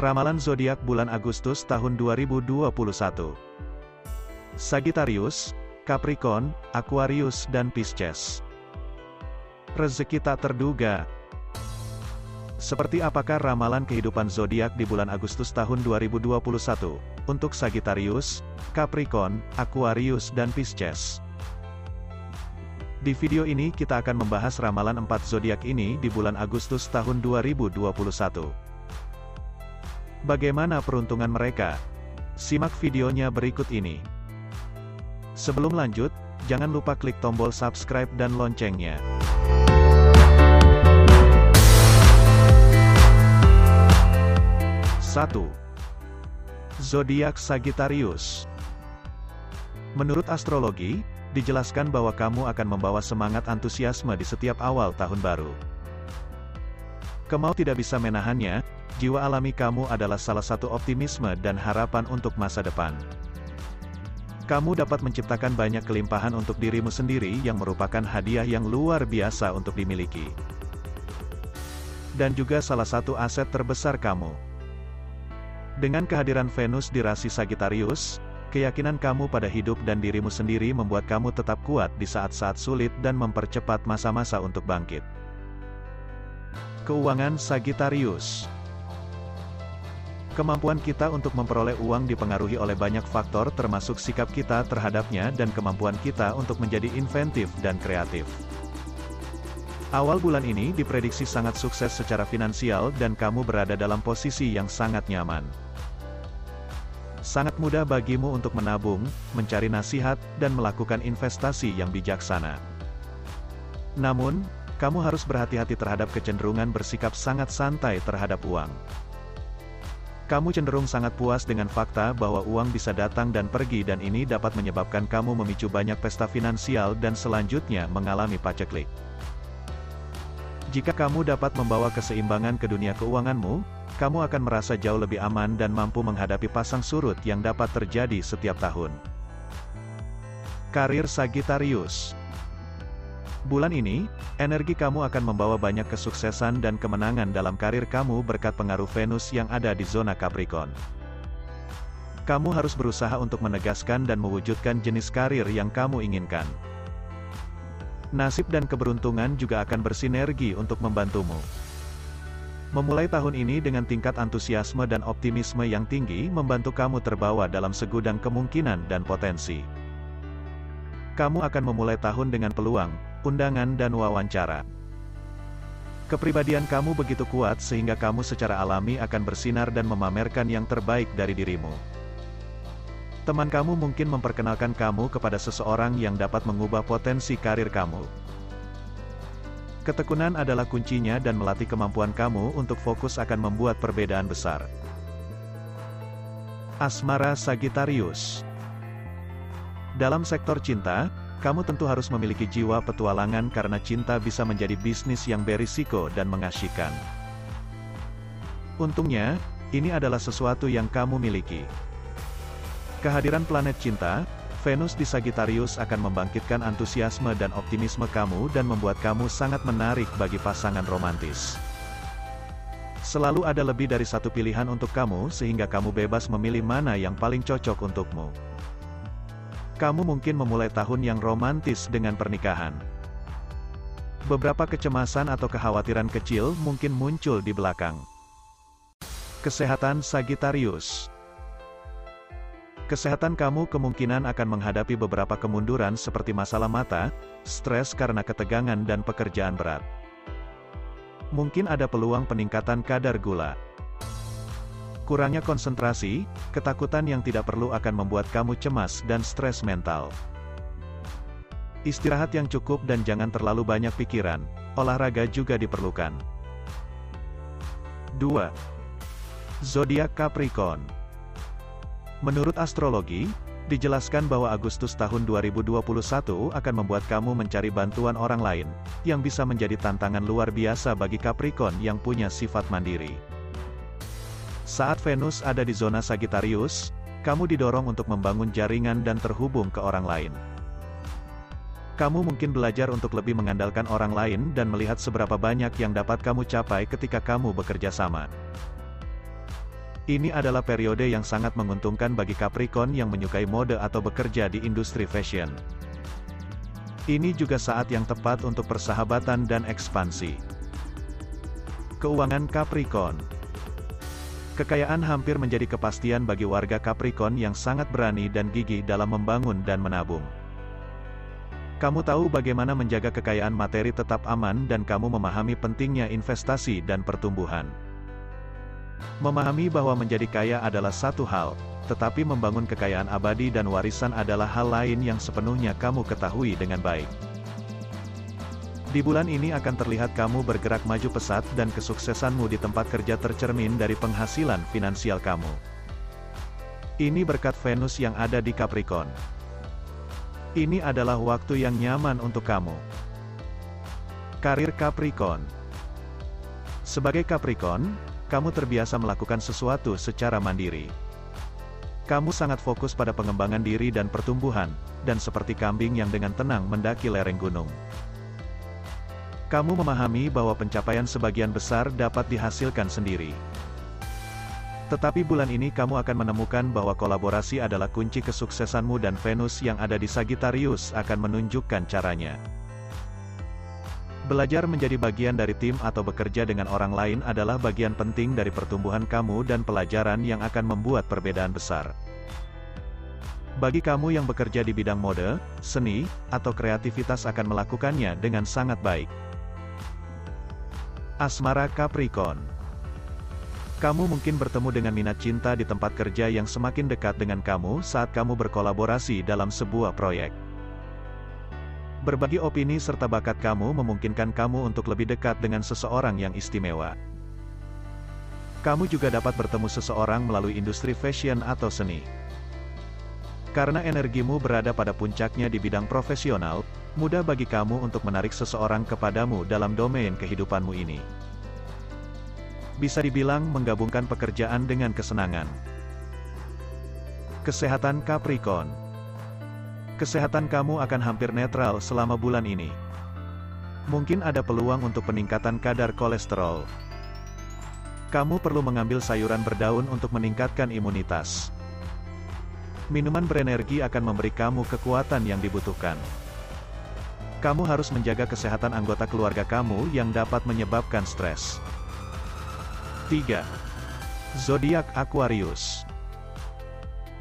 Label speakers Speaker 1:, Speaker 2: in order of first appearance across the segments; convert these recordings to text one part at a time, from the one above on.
Speaker 1: Ramalan zodiak bulan Agustus tahun 2021. Sagittarius, Capricorn, Aquarius dan Pisces. Rezeki tak terduga. Seperti apakah ramalan kehidupan zodiak di bulan Agustus tahun 2021 untuk Sagittarius, Capricorn, Aquarius dan Pisces? Di video ini kita akan membahas ramalan 4 zodiak ini di bulan Agustus tahun 2021. Bagaimana peruntungan mereka? Simak videonya berikut ini. Sebelum lanjut, jangan lupa klik tombol subscribe dan loncengnya. 1. Zodiak Sagittarius Menurut astrologi, dijelaskan bahwa kamu akan membawa semangat antusiasme di setiap awal tahun baru. Kemau tidak bisa menahannya, jiwa alami kamu adalah salah satu optimisme dan harapan untuk masa depan. Kamu dapat menciptakan banyak kelimpahan untuk dirimu sendiri yang merupakan hadiah yang luar biasa untuk dimiliki. Dan juga salah satu aset terbesar kamu. Dengan kehadiran Venus di rasi Sagittarius, keyakinan kamu pada hidup dan dirimu sendiri membuat kamu tetap kuat di saat-saat sulit dan mempercepat masa-masa untuk bangkit. Keuangan Sagittarius Kemampuan kita untuk memperoleh uang dipengaruhi oleh banyak faktor termasuk sikap kita terhadapnya dan kemampuan kita untuk menjadi inventif dan kreatif. Awal bulan ini diprediksi sangat sukses secara finansial dan kamu berada dalam posisi yang sangat nyaman. Sangat mudah bagimu untuk menabung, mencari nasihat, dan melakukan investasi yang bijaksana. Namun, kamu harus berhati-hati terhadap kecenderungan bersikap sangat santai terhadap uang. Kamu cenderung sangat puas dengan fakta bahwa uang bisa datang dan pergi dan ini dapat menyebabkan kamu memicu banyak pesta finansial dan selanjutnya mengalami paceklik. Jika kamu dapat membawa keseimbangan ke dunia keuanganmu, kamu akan merasa jauh lebih aman dan mampu menghadapi pasang surut yang dapat terjadi setiap tahun. Karir Sagittarius Bulan ini, energi kamu akan membawa banyak kesuksesan dan kemenangan dalam karir kamu berkat pengaruh Venus yang ada di zona Capricorn. Kamu harus berusaha untuk menegaskan dan mewujudkan jenis karir yang kamu inginkan. Nasib dan keberuntungan juga akan bersinergi untuk membantumu. Memulai tahun ini dengan tingkat antusiasme dan optimisme yang tinggi membantu kamu terbawa dalam segudang kemungkinan dan potensi. Kamu akan memulai tahun dengan peluang, undangan dan wawancara. Kepribadian kamu begitu kuat sehingga kamu secara alami akan bersinar dan memamerkan yang terbaik dari dirimu. Teman kamu mungkin memperkenalkan kamu kepada seseorang yang dapat mengubah potensi karir kamu. Ketekunan adalah kuncinya dan melatih kemampuan kamu untuk fokus akan membuat perbedaan besar. Asmara Sagittarius Dalam sektor cinta, kamu tentu harus memiliki jiwa petualangan karena cinta bisa menjadi bisnis yang berisiko dan mengasyikkan. Untungnya, ini adalah sesuatu yang kamu miliki. Kehadiran planet cinta, Venus di Sagittarius akan membangkitkan antusiasme dan optimisme kamu dan membuat kamu sangat menarik bagi pasangan romantis. Selalu ada lebih dari satu pilihan untuk kamu sehingga kamu bebas memilih mana yang paling cocok untukmu. Kamu mungkin memulai tahun yang romantis dengan pernikahan. Beberapa kecemasan atau kekhawatiran kecil mungkin muncul di belakang. Kesehatan Sagittarius Kesehatan kamu kemungkinan akan menghadapi beberapa kemunduran seperti masalah mata, stres karena ketegangan dan pekerjaan berat. Mungkin ada peluang peningkatan kadar gula. Kurangnya konsentrasi, ketakutan yang tidak perlu akan membuat kamu cemas dan stres mental. Istirahat yang cukup dan jangan terlalu banyak pikiran, olahraga juga diperlukan. 2. Zodiak Capricorn Menurut astrologi, dijelaskan bahwa Agustus tahun 2021 akan membuat kamu mencari bantuan orang lain, yang bisa menjadi tantangan luar biasa bagi Capricorn yang punya sifat mandiri. Saat Venus ada di zona Sagittarius, kamu didorong untuk membangun jaringan dan terhubung ke orang lain. Kamu mungkin belajar untuk lebih mengandalkan orang lain dan melihat seberapa banyak yang dapat kamu capai ketika kamu bekerja sama. Ini adalah periode yang sangat menguntungkan bagi Capricorn yang menyukai mode atau bekerja di industri fashion. Ini juga saat yang tepat untuk persahabatan dan ekspansi. Keuangan Capricorn Kekayaan hampir menjadi kepastian bagi warga Capricorn yang sangat berani dan gigih dalam membangun dan menabung. Kamu tahu bagaimana menjaga kekayaan materi tetap aman dan kamu memahami pentingnya investasi dan pertumbuhan. Memahami bahwa menjadi kaya adalah satu hal, tetapi membangun kekayaan abadi dan warisan adalah hal lain yang sepenuhnya kamu ketahui dengan baik. Di bulan ini akan terlihat kamu bergerak maju pesat dan kesuksesanmu di tempat kerja tercermin dari penghasilan finansial kamu. Ini berkat Venus yang ada di Capricorn. Ini adalah waktu yang nyaman untuk kamu. Karir Capricorn Sebagai Capricorn, kamu terbiasa melakukan sesuatu secara mandiri. Kamu sangat fokus pada pengembangan diri dan pertumbuhan, dan seperti kambing yang dengan tenang mendaki lereng gunung. Kamu memahami bahwa pencapaian sebagian besar dapat dihasilkan sendiri. Tetapi bulan ini kamu akan menemukan bahwa kolaborasi adalah kunci kesuksesanmu dan Venus yang ada di Sagittarius akan menunjukkan caranya. Belajar menjadi bagian dari tim atau bekerja dengan orang lain adalah bagian penting dari pertumbuhan kamu dan pelajaran yang akan membuat perbedaan besar. Bagi kamu yang bekerja di bidang mode, seni, atau kreativitas akan melakukannya dengan sangat baik. Asmara Capricorn kamu mungkin bertemu dengan minat cinta di tempat kerja yang semakin dekat dengan kamu saat kamu berkolaborasi dalam sebuah proyek. Berbagi opini serta bakat kamu memungkinkan kamu untuk lebih dekat dengan seseorang yang istimewa. Kamu juga dapat bertemu seseorang melalui industri fashion atau seni. Karena energimu berada pada puncaknya di bidang profesional, mudah bagi kamu untuk menarik seseorang kepadamu dalam domain kehidupanmu ini bisa dibilang menggabungkan pekerjaan dengan kesenangan. Kesehatan Capricorn Kesehatan kamu akan hampir netral selama bulan ini. Mungkin ada peluang untuk peningkatan kadar kolesterol. Kamu perlu mengambil sayuran berdaun untuk meningkatkan imunitas. Minuman berenergi akan memberi kamu kekuatan yang dibutuhkan. Kamu harus menjaga kesehatan anggota keluarga kamu yang dapat menyebabkan stres. 3. Zodiak Aquarius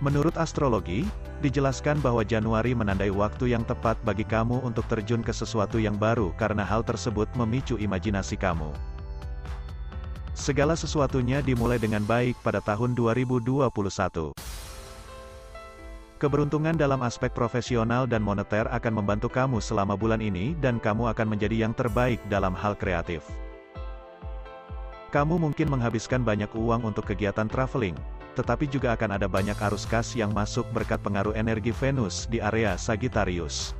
Speaker 1: Menurut astrologi, dijelaskan bahwa Januari menandai waktu yang tepat bagi kamu untuk terjun ke sesuatu yang baru karena hal tersebut memicu imajinasi kamu. Segala sesuatunya dimulai dengan baik pada tahun 2021. Keberuntungan dalam aspek profesional dan moneter akan membantu kamu selama bulan ini dan kamu akan menjadi yang terbaik dalam hal kreatif. Kamu mungkin menghabiskan banyak uang untuk kegiatan traveling, tetapi juga akan ada banyak arus kas yang masuk berkat pengaruh energi Venus di area Sagittarius.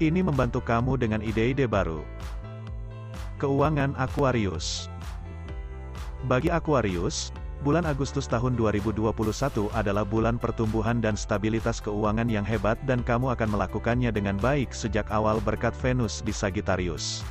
Speaker 1: Ini membantu kamu dengan ide-ide baru. Keuangan Aquarius Bagi Aquarius, bulan Agustus tahun 2021 adalah bulan pertumbuhan dan stabilitas keuangan yang hebat dan kamu akan melakukannya dengan baik sejak awal berkat Venus di Sagittarius.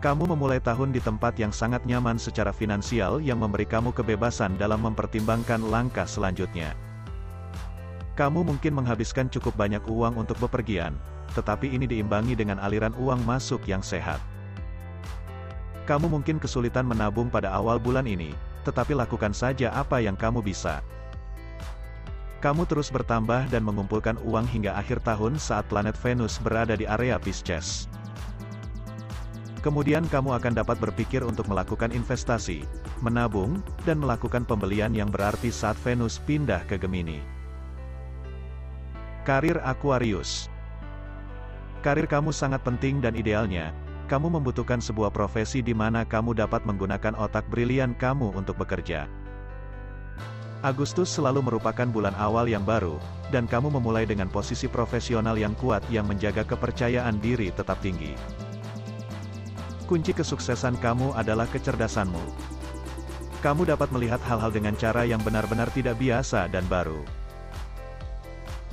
Speaker 1: Kamu memulai tahun di tempat yang sangat nyaman secara finansial yang memberi kamu kebebasan dalam mempertimbangkan langkah selanjutnya. Kamu mungkin menghabiskan cukup banyak uang untuk bepergian, tetapi ini diimbangi dengan aliran uang masuk yang sehat. Kamu mungkin kesulitan menabung pada awal bulan ini, tetapi lakukan saja apa yang kamu bisa. Kamu terus bertambah dan mengumpulkan uang hingga akhir tahun saat planet Venus berada di area Pisces. Kemudian kamu akan dapat berpikir untuk melakukan investasi, menabung, dan melakukan pembelian yang berarti saat Venus pindah ke Gemini. Karir Aquarius Karir kamu sangat penting dan idealnya, kamu membutuhkan sebuah profesi di mana kamu dapat menggunakan otak brilian kamu untuk bekerja. Agustus selalu merupakan bulan awal yang baru, dan kamu memulai dengan posisi profesional yang kuat yang menjaga kepercayaan diri tetap tinggi. Kunci kesuksesan kamu adalah kecerdasanmu. Kamu dapat melihat hal-hal dengan cara yang benar-benar tidak biasa dan baru.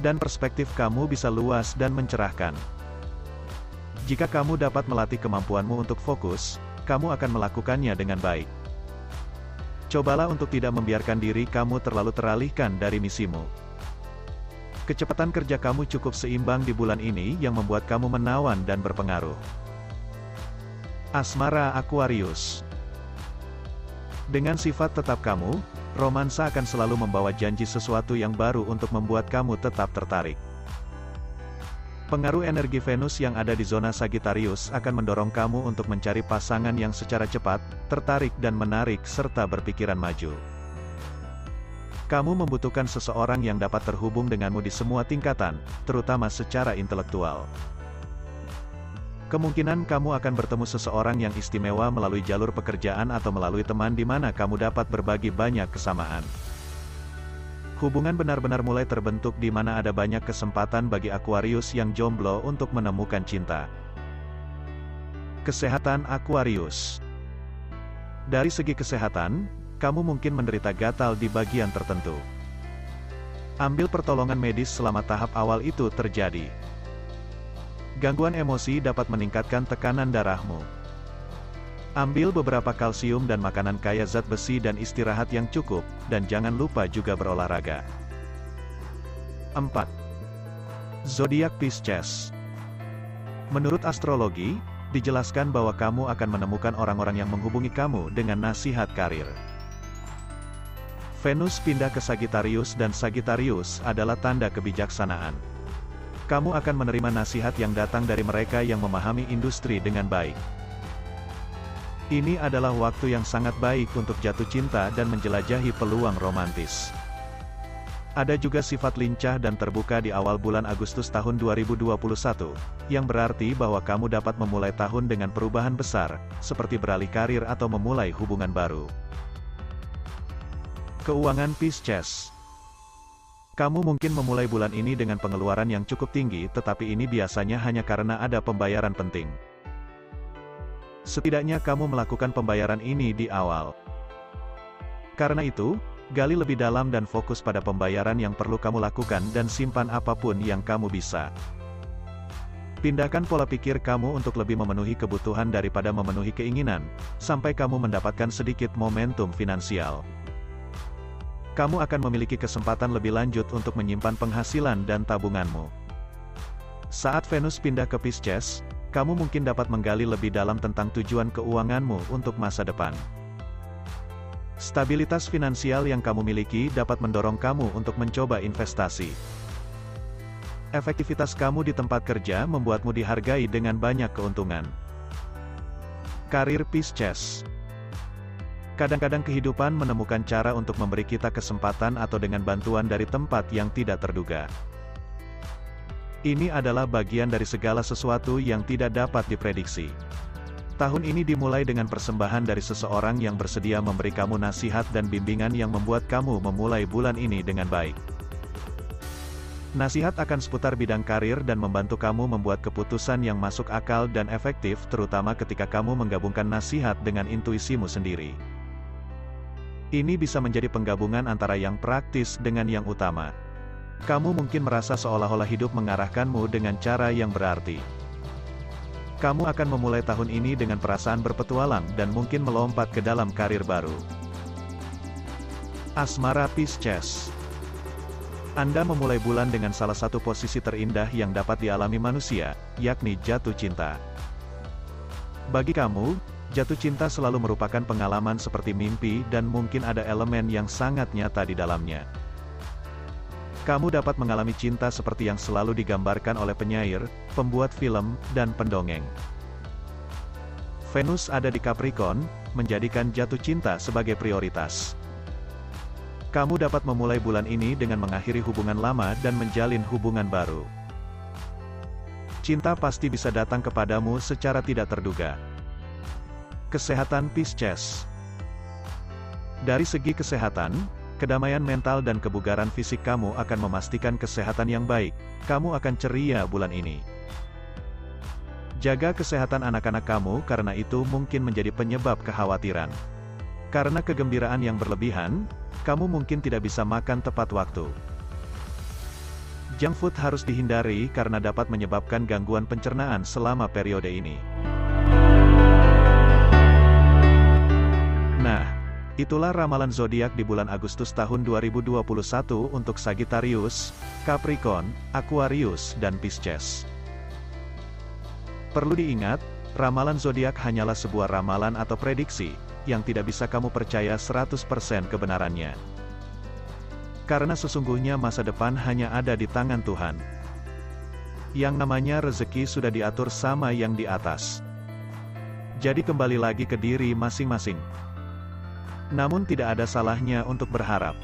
Speaker 1: Dan perspektif kamu bisa luas dan mencerahkan. Jika kamu dapat melatih kemampuanmu untuk fokus, kamu akan melakukannya dengan baik. Cobalah untuk tidak membiarkan diri kamu terlalu teralihkan dari misimu. Kecepatan kerja kamu cukup seimbang di bulan ini yang membuat kamu menawan dan berpengaruh. Asmara Aquarius Dengan sifat tetap kamu, romansa akan selalu membawa janji sesuatu yang baru untuk membuat kamu tetap tertarik. Pengaruh energi Venus yang ada di zona Sagittarius akan mendorong kamu untuk mencari pasangan yang secara cepat, tertarik dan menarik serta berpikiran maju. Kamu membutuhkan seseorang yang dapat terhubung denganmu di semua tingkatan, terutama secara intelektual. Kemungkinan kamu akan bertemu seseorang yang istimewa melalui jalur pekerjaan atau melalui teman di mana kamu dapat berbagi banyak kesamaan. Hubungan benar-benar mulai terbentuk di mana ada banyak kesempatan bagi Aquarius yang jomblo untuk menemukan cinta. Kesehatan Aquarius Dari segi kesehatan, kamu mungkin menderita gatal di bagian tertentu. Ambil pertolongan medis selama tahap awal itu terjadi. Gangguan emosi dapat meningkatkan tekanan darahmu. Ambil beberapa kalsium dan makanan kaya zat besi dan istirahat yang cukup, dan jangan lupa juga berolahraga. 4. Zodiak Pisces Menurut astrologi, dijelaskan bahwa kamu akan menemukan orang-orang yang menghubungi kamu dengan nasihat karir. Venus pindah ke Sagittarius dan Sagittarius adalah tanda kebijaksanaan. Kamu akan menerima nasihat yang datang dari mereka yang memahami industri dengan baik. Ini adalah waktu yang sangat baik untuk jatuh cinta dan menjelajahi peluang romantis. Ada juga sifat lincah dan terbuka di awal bulan Agustus tahun 2021, yang berarti bahwa kamu dapat memulai tahun dengan perubahan besar, seperti beralih karir atau memulai hubungan baru. Keuangan Pisces Kamu mungkin memulai bulan ini dengan pengeluaran yang cukup tinggi tetapi ini biasanya hanya karena ada pembayaran penting. Setidaknya kamu melakukan pembayaran ini di awal. Karena itu, gali lebih dalam dan fokus pada pembayaran yang perlu kamu lakukan dan simpan apa pun yang kamu bisa. Pindahkan pola pikir kamu untuk lebih memenuhi kebutuhan daripada memenuhi keinginan, sampai kamu mendapatkan sedikit momentum finansial. Kamu akan memiliki kesempatan lebih lanjut untuk menyimpan penghasilan dan tabunganmu. Saat Venus pindah ke Pisces, kamu mungkin dapat menggali lebih dalam tentang tujuan keuanganmu untuk masa depan. Stabilitas finansial yang kamu miliki dapat mendorong kamu untuk mencoba investasi. Efektivitas kamu di tempat kerja membuatmu dihargai dengan banyak keuntungan. Karir Pisces Kadang-kadang kehidupan menemukan cara untuk memberi kita kesempatan atau dengan bantuan dari tempat yang tidak terduga. Ini adalah bagian dari segala sesuatu yang tidak dapat diprediksi. Tahun ini dimulai dengan persembahan dari seseorang yang bersedia memberi kamu nasihat dan bimbingan yang membuat kamu memulai bulan ini dengan baik. Nasihat akan seputar bidang karir dan membantu kamu membuat keputusan yang masuk akal dan efektif terutama ketika kamu menggabungkan nasihat dengan intuisimu sendiri. Ini bisa menjadi penggabungan antara yang praktis dengan yang utama. Kamu mungkin merasa seolah-olah hidup mengarahkanmu dengan cara yang berarti. Kamu akan memulai tahun ini dengan perasaan berpetualang dan mungkin melompat ke dalam karir baru. Asmara Pisces Anda memulai bulan dengan salah satu posisi terindah yang dapat dialami manusia, yakni jatuh cinta. Bagi kamu, jatuh cinta selalu merupakan pengalaman seperti mimpi dan mungkin ada elemen yang sangat nyata di dalamnya kamu dapat mengalami cinta seperti yang selalu digambarkan oleh penyair, pembuat film, dan pendongeng. Venus ada di Capricorn, menjadikan jatuh cinta sebagai prioritas. Kamu dapat memulai bulan ini dengan mengakhiri hubungan lama dan menjalin hubungan baru. Cinta pasti bisa datang kepadamu secara tidak terduga. Kesehatan Pisces Dari segi kesehatan, Kedamaian mental dan kebugaran fisik kamu akan memastikan kesehatan yang baik. Kamu akan ceria bulan ini. Jaga kesehatan anak-anak kamu karena itu mungkin menjadi penyebab kekhawatiran. Karena kegembiraan yang berlebihan, kamu mungkin tidak bisa makan tepat waktu. Junk food harus dihindari karena dapat menyebabkan gangguan pencernaan selama periode ini. Itulah ramalan zodiak di bulan Agustus tahun 2021 untuk Sagittarius, Capricorn, Aquarius, dan Pisces. Perlu diingat, ramalan zodiak hanyalah sebuah ramalan atau prediksi, yang tidak bisa kamu percaya 100% kebenarannya. Karena sesungguhnya masa depan hanya ada di tangan Tuhan. Yang namanya rezeki sudah diatur sama yang di atas. Jadi kembali lagi ke diri masing-masing. Namun tidak ada salahnya untuk berharap.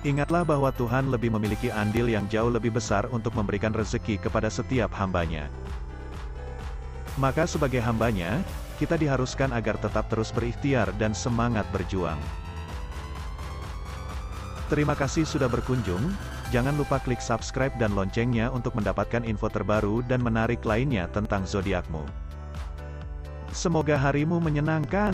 Speaker 1: Ingatlah bahwa Tuhan lebih memiliki andil yang jauh lebih besar untuk memberikan rezeki kepada setiap hambanya. Maka sebagai hambanya, kita diharuskan agar tetap terus berikhtiar dan semangat berjuang. Terima kasih sudah berkunjung, jangan lupa klik subscribe dan loncengnya untuk mendapatkan info terbaru dan menarik lainnya tentang zodiakmu. Semoga harimu menyenangkan.